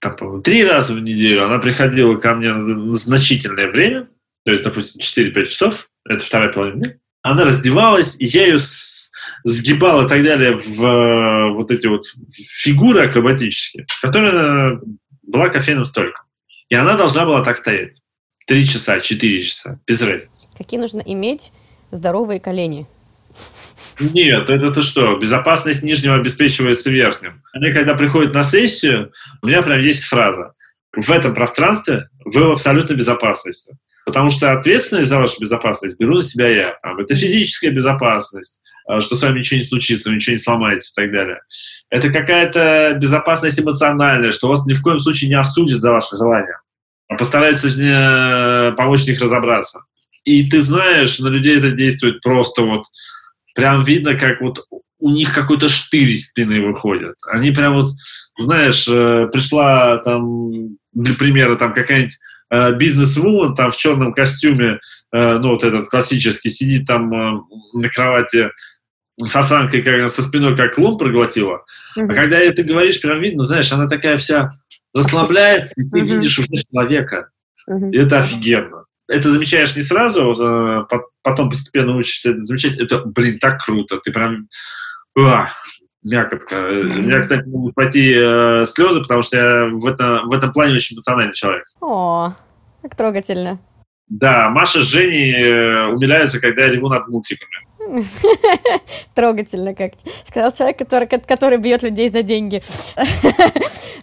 Там, три раза в неделю она приходила ко мне на значительное время, то есть, допустим, 4-5 часов, это вторая половина дня. Она раздевалась, и я ее сгибал и так далее в э, вот эти вот фигуры акробатические, которая была кофейным столиком. И она должна была так стоять. Три часа, четыре часа, без разницы. Какие нужно иметь здоровые колени? Нет, это то что? Безопасность нижнего обеспечивается верхним. Они, когда приходят на сессию, у меня прям есть фраза. В этом пространстве вы в абсолютной безопасности. Потому что ответственность за вашу безопасность беру на себя я. Там, это физическая безопасность, а, что с вами ничего не случится, вы ничего не сломаете и так далее. Это какая-то безопасность эмоциональная, что вас ни в коем случае не осудят за ваши желания, а постараются э, помочь в них разобраться. И ты знаешь, на людей это действует просто вот прям видно, как вот у них какой-то штырь из спины выходит. Они прям вот, знаешь, э, пришла там, для примера, там какая-нибудь э, бизнес-вумен там в черном костюме, э, ну вот этот классический, сидит там на кровати с осанкой как, со спиной, как лом проглотила. Mm-hmm. А когда это говоришь, прям видно, знаешь, она такая вся расслабляется, и ты mm-hmm. видишь уже человека. Mm-hmm. И это офигенно это замечаешь не сразу, а потом постепенно учишься это замечать. Это, блин, так круто. Ты прям... А, мякотка. У меня, кстати, могут пойти э, слезы, потому что я в, это, в этом плане очень эмоциональный человек. О, как трогательно. Да, Маша с Женей э, умиляются, когда я реву над мультиками. Трогательно как сказал человек, который, который бьет людей за деньги.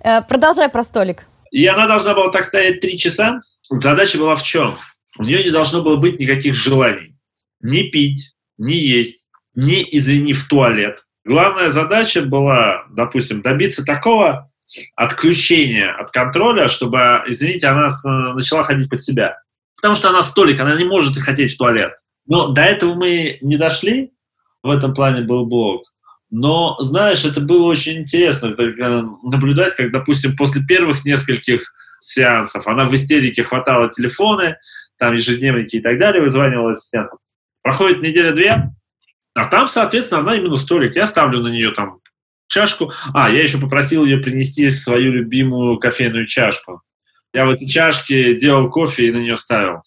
Э, продолжай про столик. И она должна была так стоять три часа. Задача была в чем? У нее не должно было быть никаких желаний. Не пить, не есть, не, извини, в туалет. Главная задача была, допустим, добиться такого отключения от контроля, чтобы, извините, она начала ходить под себя. Потому что она столик, она не может хотеть в туалет. Но до этого мы не дошли, в этом плане был блок. Но, знаешь, это было очень интересно наблюдать, как, допустим, после первых нескольких сеансов она в истерике хватала телефоны, там ежедневники и так далее, вызванивала ассистентов. Проходит неделя-две, а там, соответственно, она именно столик. Я ставлю на нее там чашку. А, я еще попросил ее принести свою любимую кофейную чашку. Я в этой чашке делал кофе и на нее ставил.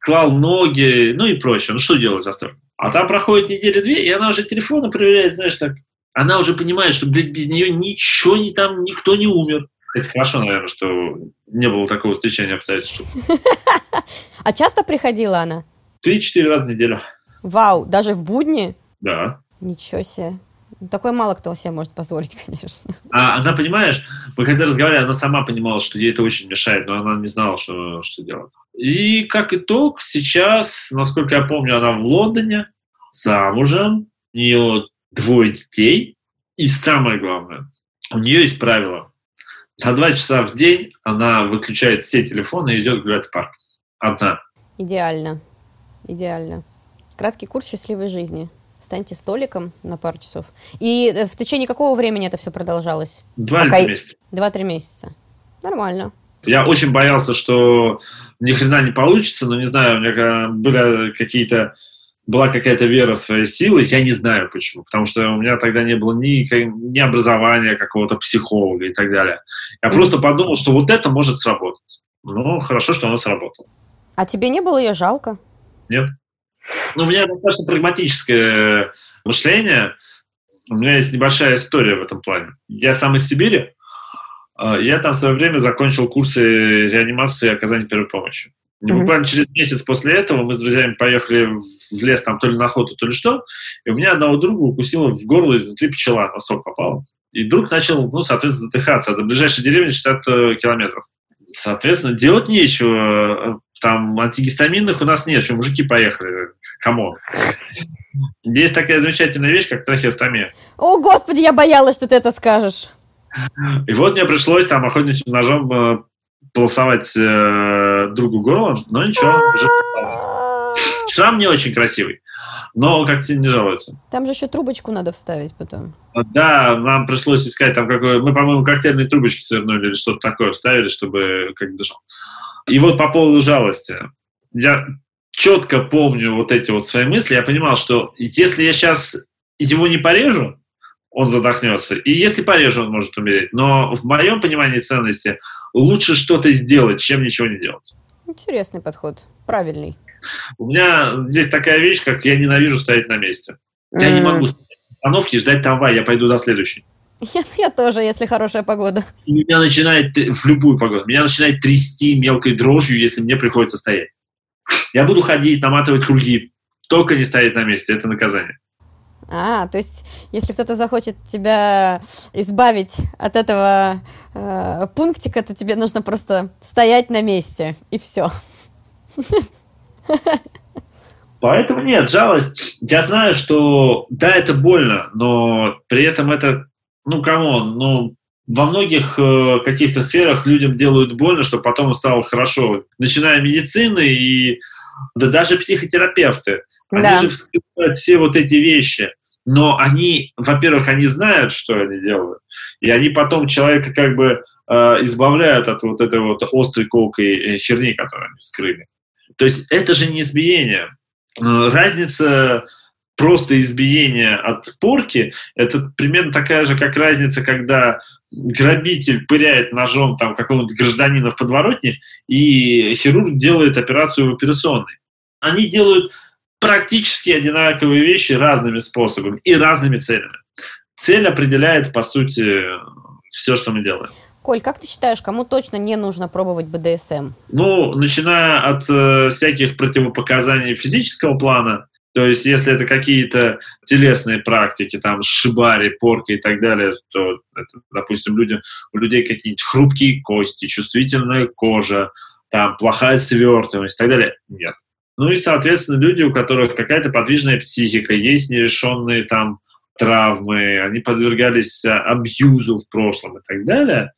Клал ноги, ну и прочее. Ну что делать за столик? А там проходит неделя-две, и она уже телефоны проверяет, знаешь, так. Она уже понимает, что, блядь, без нее ничего не там, никто не умер. Это хорошо, наверное, что не было такого стечения обстоятельств. А часто приходила она? Три-четыре раза в неделю. Вау, даже в будни? Да. Ничего себе. Такое мало кто себе может позволить, конечно. А она, понимаешь, мы когда разговаривали, она сама понимала, что ей это очень мешает, но она не знала, что, что делать. И как итог, сейчас, насколько я помню, она в Лондоне, замужем, у нее двое детей, и самое главное, у нее есть правило. На два часа в день она выключает все телефоны и идет гулять в парк. Одна. Идеально. Идеально. Краткий курс счастливой жизни. Станьте столиком на пару часов. И э, в течение какого времени это все продолжалось? Два или три месяца. Два-три месяца. Нормально. Я очень боялся, что ни хрена не получится, но не знаю, у меня ка- были какие-то была какая-то вера в свои силы, я не знаю почему, потому что у меня тогда не было ни, ни образования какого-то психолога и так далее. Я просто подумал, что вот это может сработать. Ну, хорошо, что оно сработало. А тебе не было ее жалко? Нет? Ну, у меня достаточно прагматическое мышление. У меня есть небольшая история в этом плане. Я сам из Сибири. А, Я там в свое время закончил курсы реанимации и оказания первой помощи. Мгм. буквально через месяц после этого мы с друзьями поехали в лес там то ли на охоту, то ли что. И у меня одного друга укусила в горло изнутри пчела, на сок попала. И друг начал, ну, соответственно, задыхаться. А До ближайшей деревни 60 э, километров. Соответственно, делать нечего. Там антигистаминных у нас нет. Что, мужики поехали. Кому? Есть такая замечательная вещь, как трахеостомия. О, господи, я боялась, что ты это скажешь. И вот мне пришлось там охотничьим ножом э, полосовать э, другу горло, но ничего. Шрам не очень красивый, но как сильно не жалуется. Там же еще трубочку надо вставить потом. Да, нам пришлось искать там какой... Мы, по-моему, коктейльные трубочки свернули или что-то такое вставили, чтобы как дышал. И вот по поводу жалости. Я четко помню вот эти вот свои мысли. Я понимал, что если я сейчас его не порежу, он задохнется. И если порежу, он может умереть. Но в моем понимании ценности лучше что-то сделать, чем ничего не делать. Интересный подход. Правильный. У меня здесь такая вещь, как я ненавижу стоять на месте. Я не могу стоять на остановке и ждать трамвай, я пойду до следующей. Я, я тоже, если хорошая погода. Меня начинает, в любую погоду, меня начинает трясти мелкой дрожью, если мне приходится стоять. Я буду ходить, наматывать круги, только не стоять на месте, это наказание. А, то есть, если кто-то захочет тебя избавить от этого э, пунктика, то тебе нужно просто стоять на месте, и все. Поэтому нет, жалость. Я знаю, что да, это больно, но при этом это, ну, come on, ну, во многих э, каких-то сферах людям делают больно, чтобы потом стало хорошо. Начиная медицины и да даже психотерапевты. Они Да. же вскрывают все вот эти вещи. Но они, во-первых, они знают, что они делают, и они потом человека как бы э, избавляют от вот этой вот острой колкой э, херни, которую они скрыли. То есть это же не избиение. Э, Разница просто избиения от порки – это примерно такая же, как разница, когда грабитель пыряет ножом там какого-нибудь гражданина в подворотне, и хирург делает операцию в операционной. Они делают практически одинаковые вещи разными способами и разными целями. Цель определяет, по сути, все, что мы делаем. Коль, как ты считаешь, кому точно не нужно пробовать БДСМ? Ну, начиная от э, всяких противопоказаний физического плана, то есть если это какие-то телесные практики, там, шибари, порка и так далее, то, это, допустим, люди, у людей какие-нибудь хрупкие кости, чувствительная кожа, там, плохая свертываемость и так далее, нет. Ну и, соответственно, люди, у которых какая-то подвижная психика, есть нерешенные там травмы, они подвергались а, абьюзу в прошлом и так далее,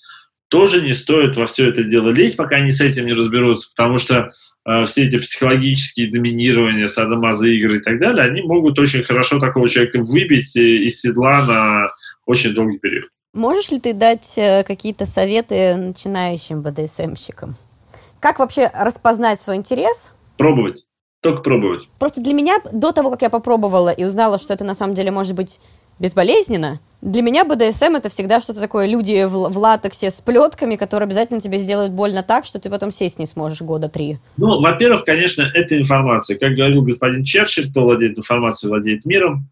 тоже не стоит во все это дело лезть, пока они с этим не разберутся, потому что э, все эти психологические доминирования, садомазы игры и так далее, они могут очень хорошо такого человека выбить э, из седла на очень долгий период. Можешь ли ты дать э, какие-то советы начинающим БДСМщикам? Как вообще распознать свой интерес? Пробовать. Только пробовать. Просто для меня, до того, как я попробовала и узнала, что это на самом деле может быть безболезненно, для меня БДСМ это всегда что-то такое, люди в, в латексе с плетками, которые обязательно тебе сделают больно так, что ты потом сесть не сможешь года три. Ну, во-первых, конечно, это информация. Как говорил господин Черчилль, кто владеет информацией, владеет миром.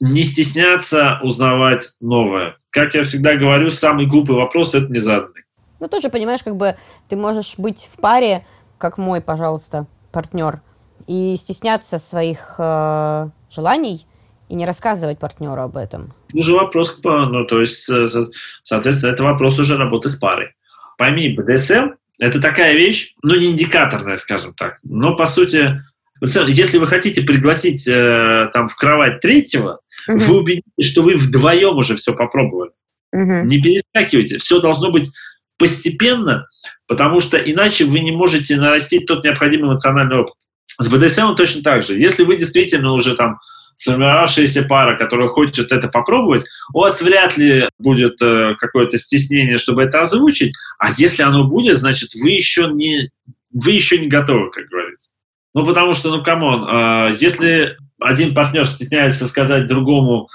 Не стесняться узнавать новое. Как я всегда говорю, самый глупый вопрос – это не заданный. Ну, тоже, понимаешь, как бы ты можешь быть в паре, как мой, пожалуйста, партнер, и стесняться своих э, желаний и не рассказывать партнеру об этом. Уже вопрос, ну, то есть, э, со- соответственно, это вопрос уже работы с парой. Пойми, БДСМ – это такая вещь, ну, не индикаторная, скажем так, но, по сути, если вы хотите пригласить э, там в кровать третьего, вы убедитесь, что вы вдвоем уже все попробовали. Угу. Не перескакивайте. Все должно быть постепенно, потому что иначе вы не можете нарастить тот необходимый эмоциональный опыт. С БДСМ точно так же. Если вы действительно уже там сформировавшаяся пара, которая хочет это попробовать, у вас вряд ли будет э, какое-то стеснение, чтобы это озвучить, а если оно будет, значит, вы еще не, вы еще не готовы, как говорится. Ну, потому что, ну, come on, э, если один партнер стесняется сказать другому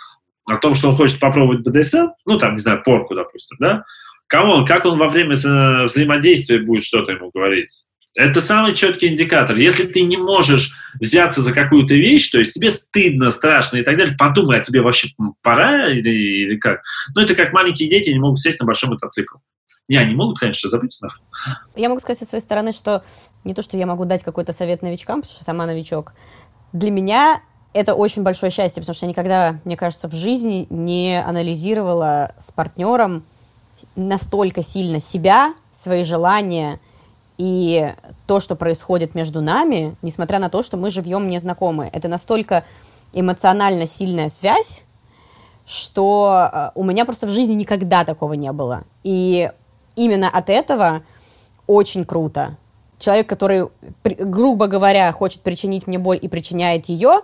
о том, что он хочет попробовать БДСМ, ну, там, не знаю, порку, допустим, да, come on, как он во время взаимодействия будет что-то ему говорить? Это самый четкий индикатор. Если ты не можешь взяться за какую-то вещь, то есть тебе стыдно, страшно и так далее, подумай, а тебе вообще пора или, или как? Ну, это как маленькие дети не могут сесть на большой мотоцикл. Не, они могут, конечно, забыть нахрен. Я могу сказать со своей стороны, что не то, что я могу дать какой-то совет новичкам, потому что сама новичок. Для меня это очень большое счастье, потому что я никогда, мне кажется, в жизни не анализировала с партнером настолько сильно себя, свои желания – и то, что происходит между нами, несмотря на то, что мы живем незнакомые, это настолько эмоционально сильная связь, что э, у меня просто в жизни никогда такого не было. И именно от этого очень круто. Человек, который, грубо говоря, хочет причинить мне боль и причиняет ее,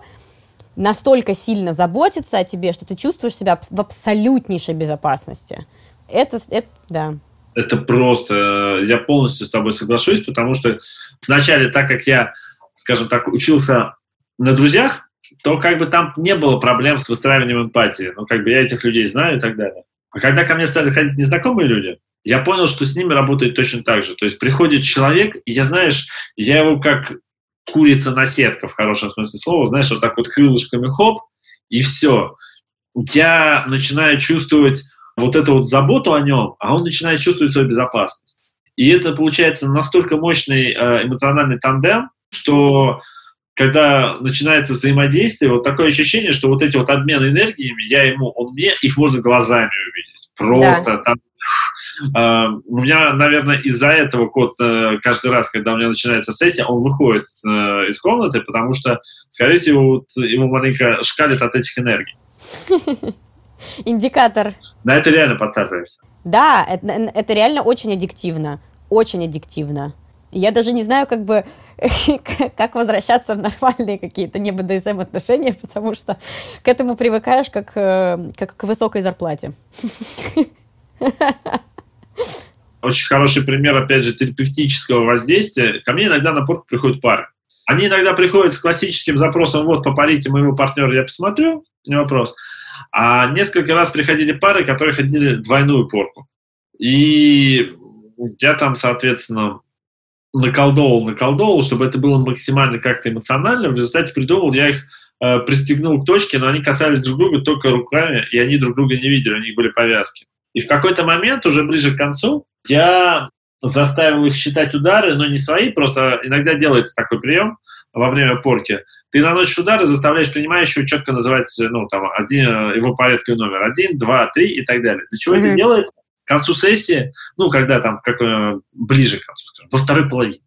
настолько сильно заботится о тебе, что ты чувствуешь себя в абсолютнейшей безопасности. Это, это да это просто, я полностью с тобой соглашусь, потому что вначале, так как я, скажем так, учился на друзьях, то как бы там не было проблем с выстраиванием эмпатии. Ну, как бы я этих людей знаю и так далее. А когда ко мне стали ходить незнакомые люди, я понял, что с ними работает точно так же. То есть приходит человек, и я, знаешь, я его как курица на сетка, в хорошем смысле слова, знаешь, вот так вот крылышками хоп, и все. Я начинаю чувствовать вот эту вот заботу о нем, а он начинает чувствовать свою безопасность. И это получается настолько мощный э, эмоциональный тандем, что когда начинается взаимодействие, вот такое ощущение, что вот эти вот обмены энергиями, я ему, он мне, их можно глазами увидеть. Просто да. там Uh, у меня, наверное, из-за этого кот uh, каждый раз, когда у меня начинается сессия, он выходит uh, из комнаты, потому что, скорее всего, вот, ему маленько шкалит от этих энергий. Индикатор. На это реально подсаживаешься. Да, это, это реально очень аддиктивно. Очень аддиктивно. Я даже не знаю, как бы, как возвращаться в нормальные какие-то не БДСМ отношения, потому что к этому привыкаешь как, э, как к высокой зарплате. Очень хороший пример, опять же, терапевтического воздействия. Ко мне иногда на порт приходят пары. Они иногда приходят с классическим запросом, вот, попарите моего партнера, я посмотрю, не вопрос. А несколько раз приходили пары, которые ходили двойную порку. И я там, соответственно, наколдовал, наколдовал, чтобы это было максимально как-то эмоционально. В результате придумал, я их э, пристегнул к точке, но они касались друг друга только руками, и они друг друга не видели, у них были повязки. И в какой-то момент, уже ближе к концу, я заставил их считать удары, но не свои, просто иногда делается такой прием во время порки. Ты наносишь удар и заставляешь принимающего четко называть ну, там, один, его порядковый номер. Один, два, три и так далее. Для чего mm-hmm. это делается? К концу сессии, ну, когда там, как, э, ближе к концу, скажем, во второй половине,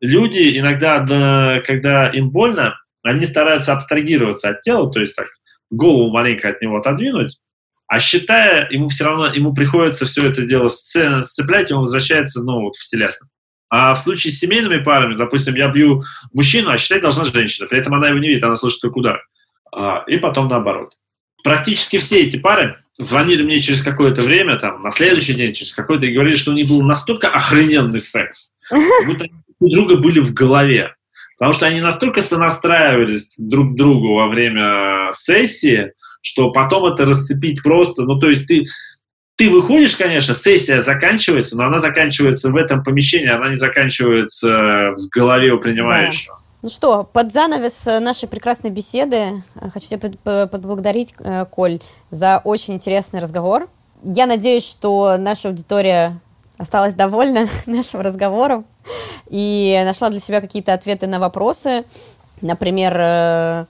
люди иногда, да, когда им больно, они стараются абстрагироваться от тела, то есть так, голову маленько от него отодвинуть, а считая, ему все равно, ему приходится все это дело сцеплять, и он возвращается, ну, вот в телесном. А в случае с семейными парами, допустим, я бью мужчину, а считать должна женщина. При этом она его не видит, она слышит только удар. А, и потом наоборот. Практически все эти пары звонили мне через какое-то время, там, на следующий день, через какой-то, и говорили, что у них был настолько охрененный секс, будто они у друга были в голове. Потому что они настолько сонастраивались друг к другу во время сессии, что потом это расцепить просто, ну, то есть ты, ты выходишь, конечно, сессия заканчивается, но она заканчивается в этом помещении, она не заканчивается в голове у принимающего. Да. Ну что, под занавес нашей прекрасной беседы э, хочу тебя поблагодарить, э, Коль, за очень интересный разговор. Я надеюсь, что наша аудитория осталась довольна нашим разговором и нашла для себя какие-то ответы на вопросы. Например, э,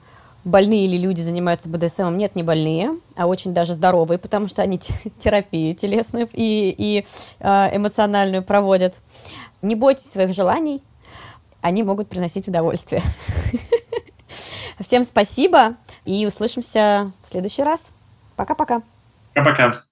больные ли люди занимаются БДСМ. Нет, не больные, а очень даже здоровые, потому что они терапию телесную и, и э, эмоциональную проводят. Не бойтесь своих желаний, они могут приносить удовольствие. Всем спасибо и услышимся в следующий раз. Пока-пока. Пока-пока.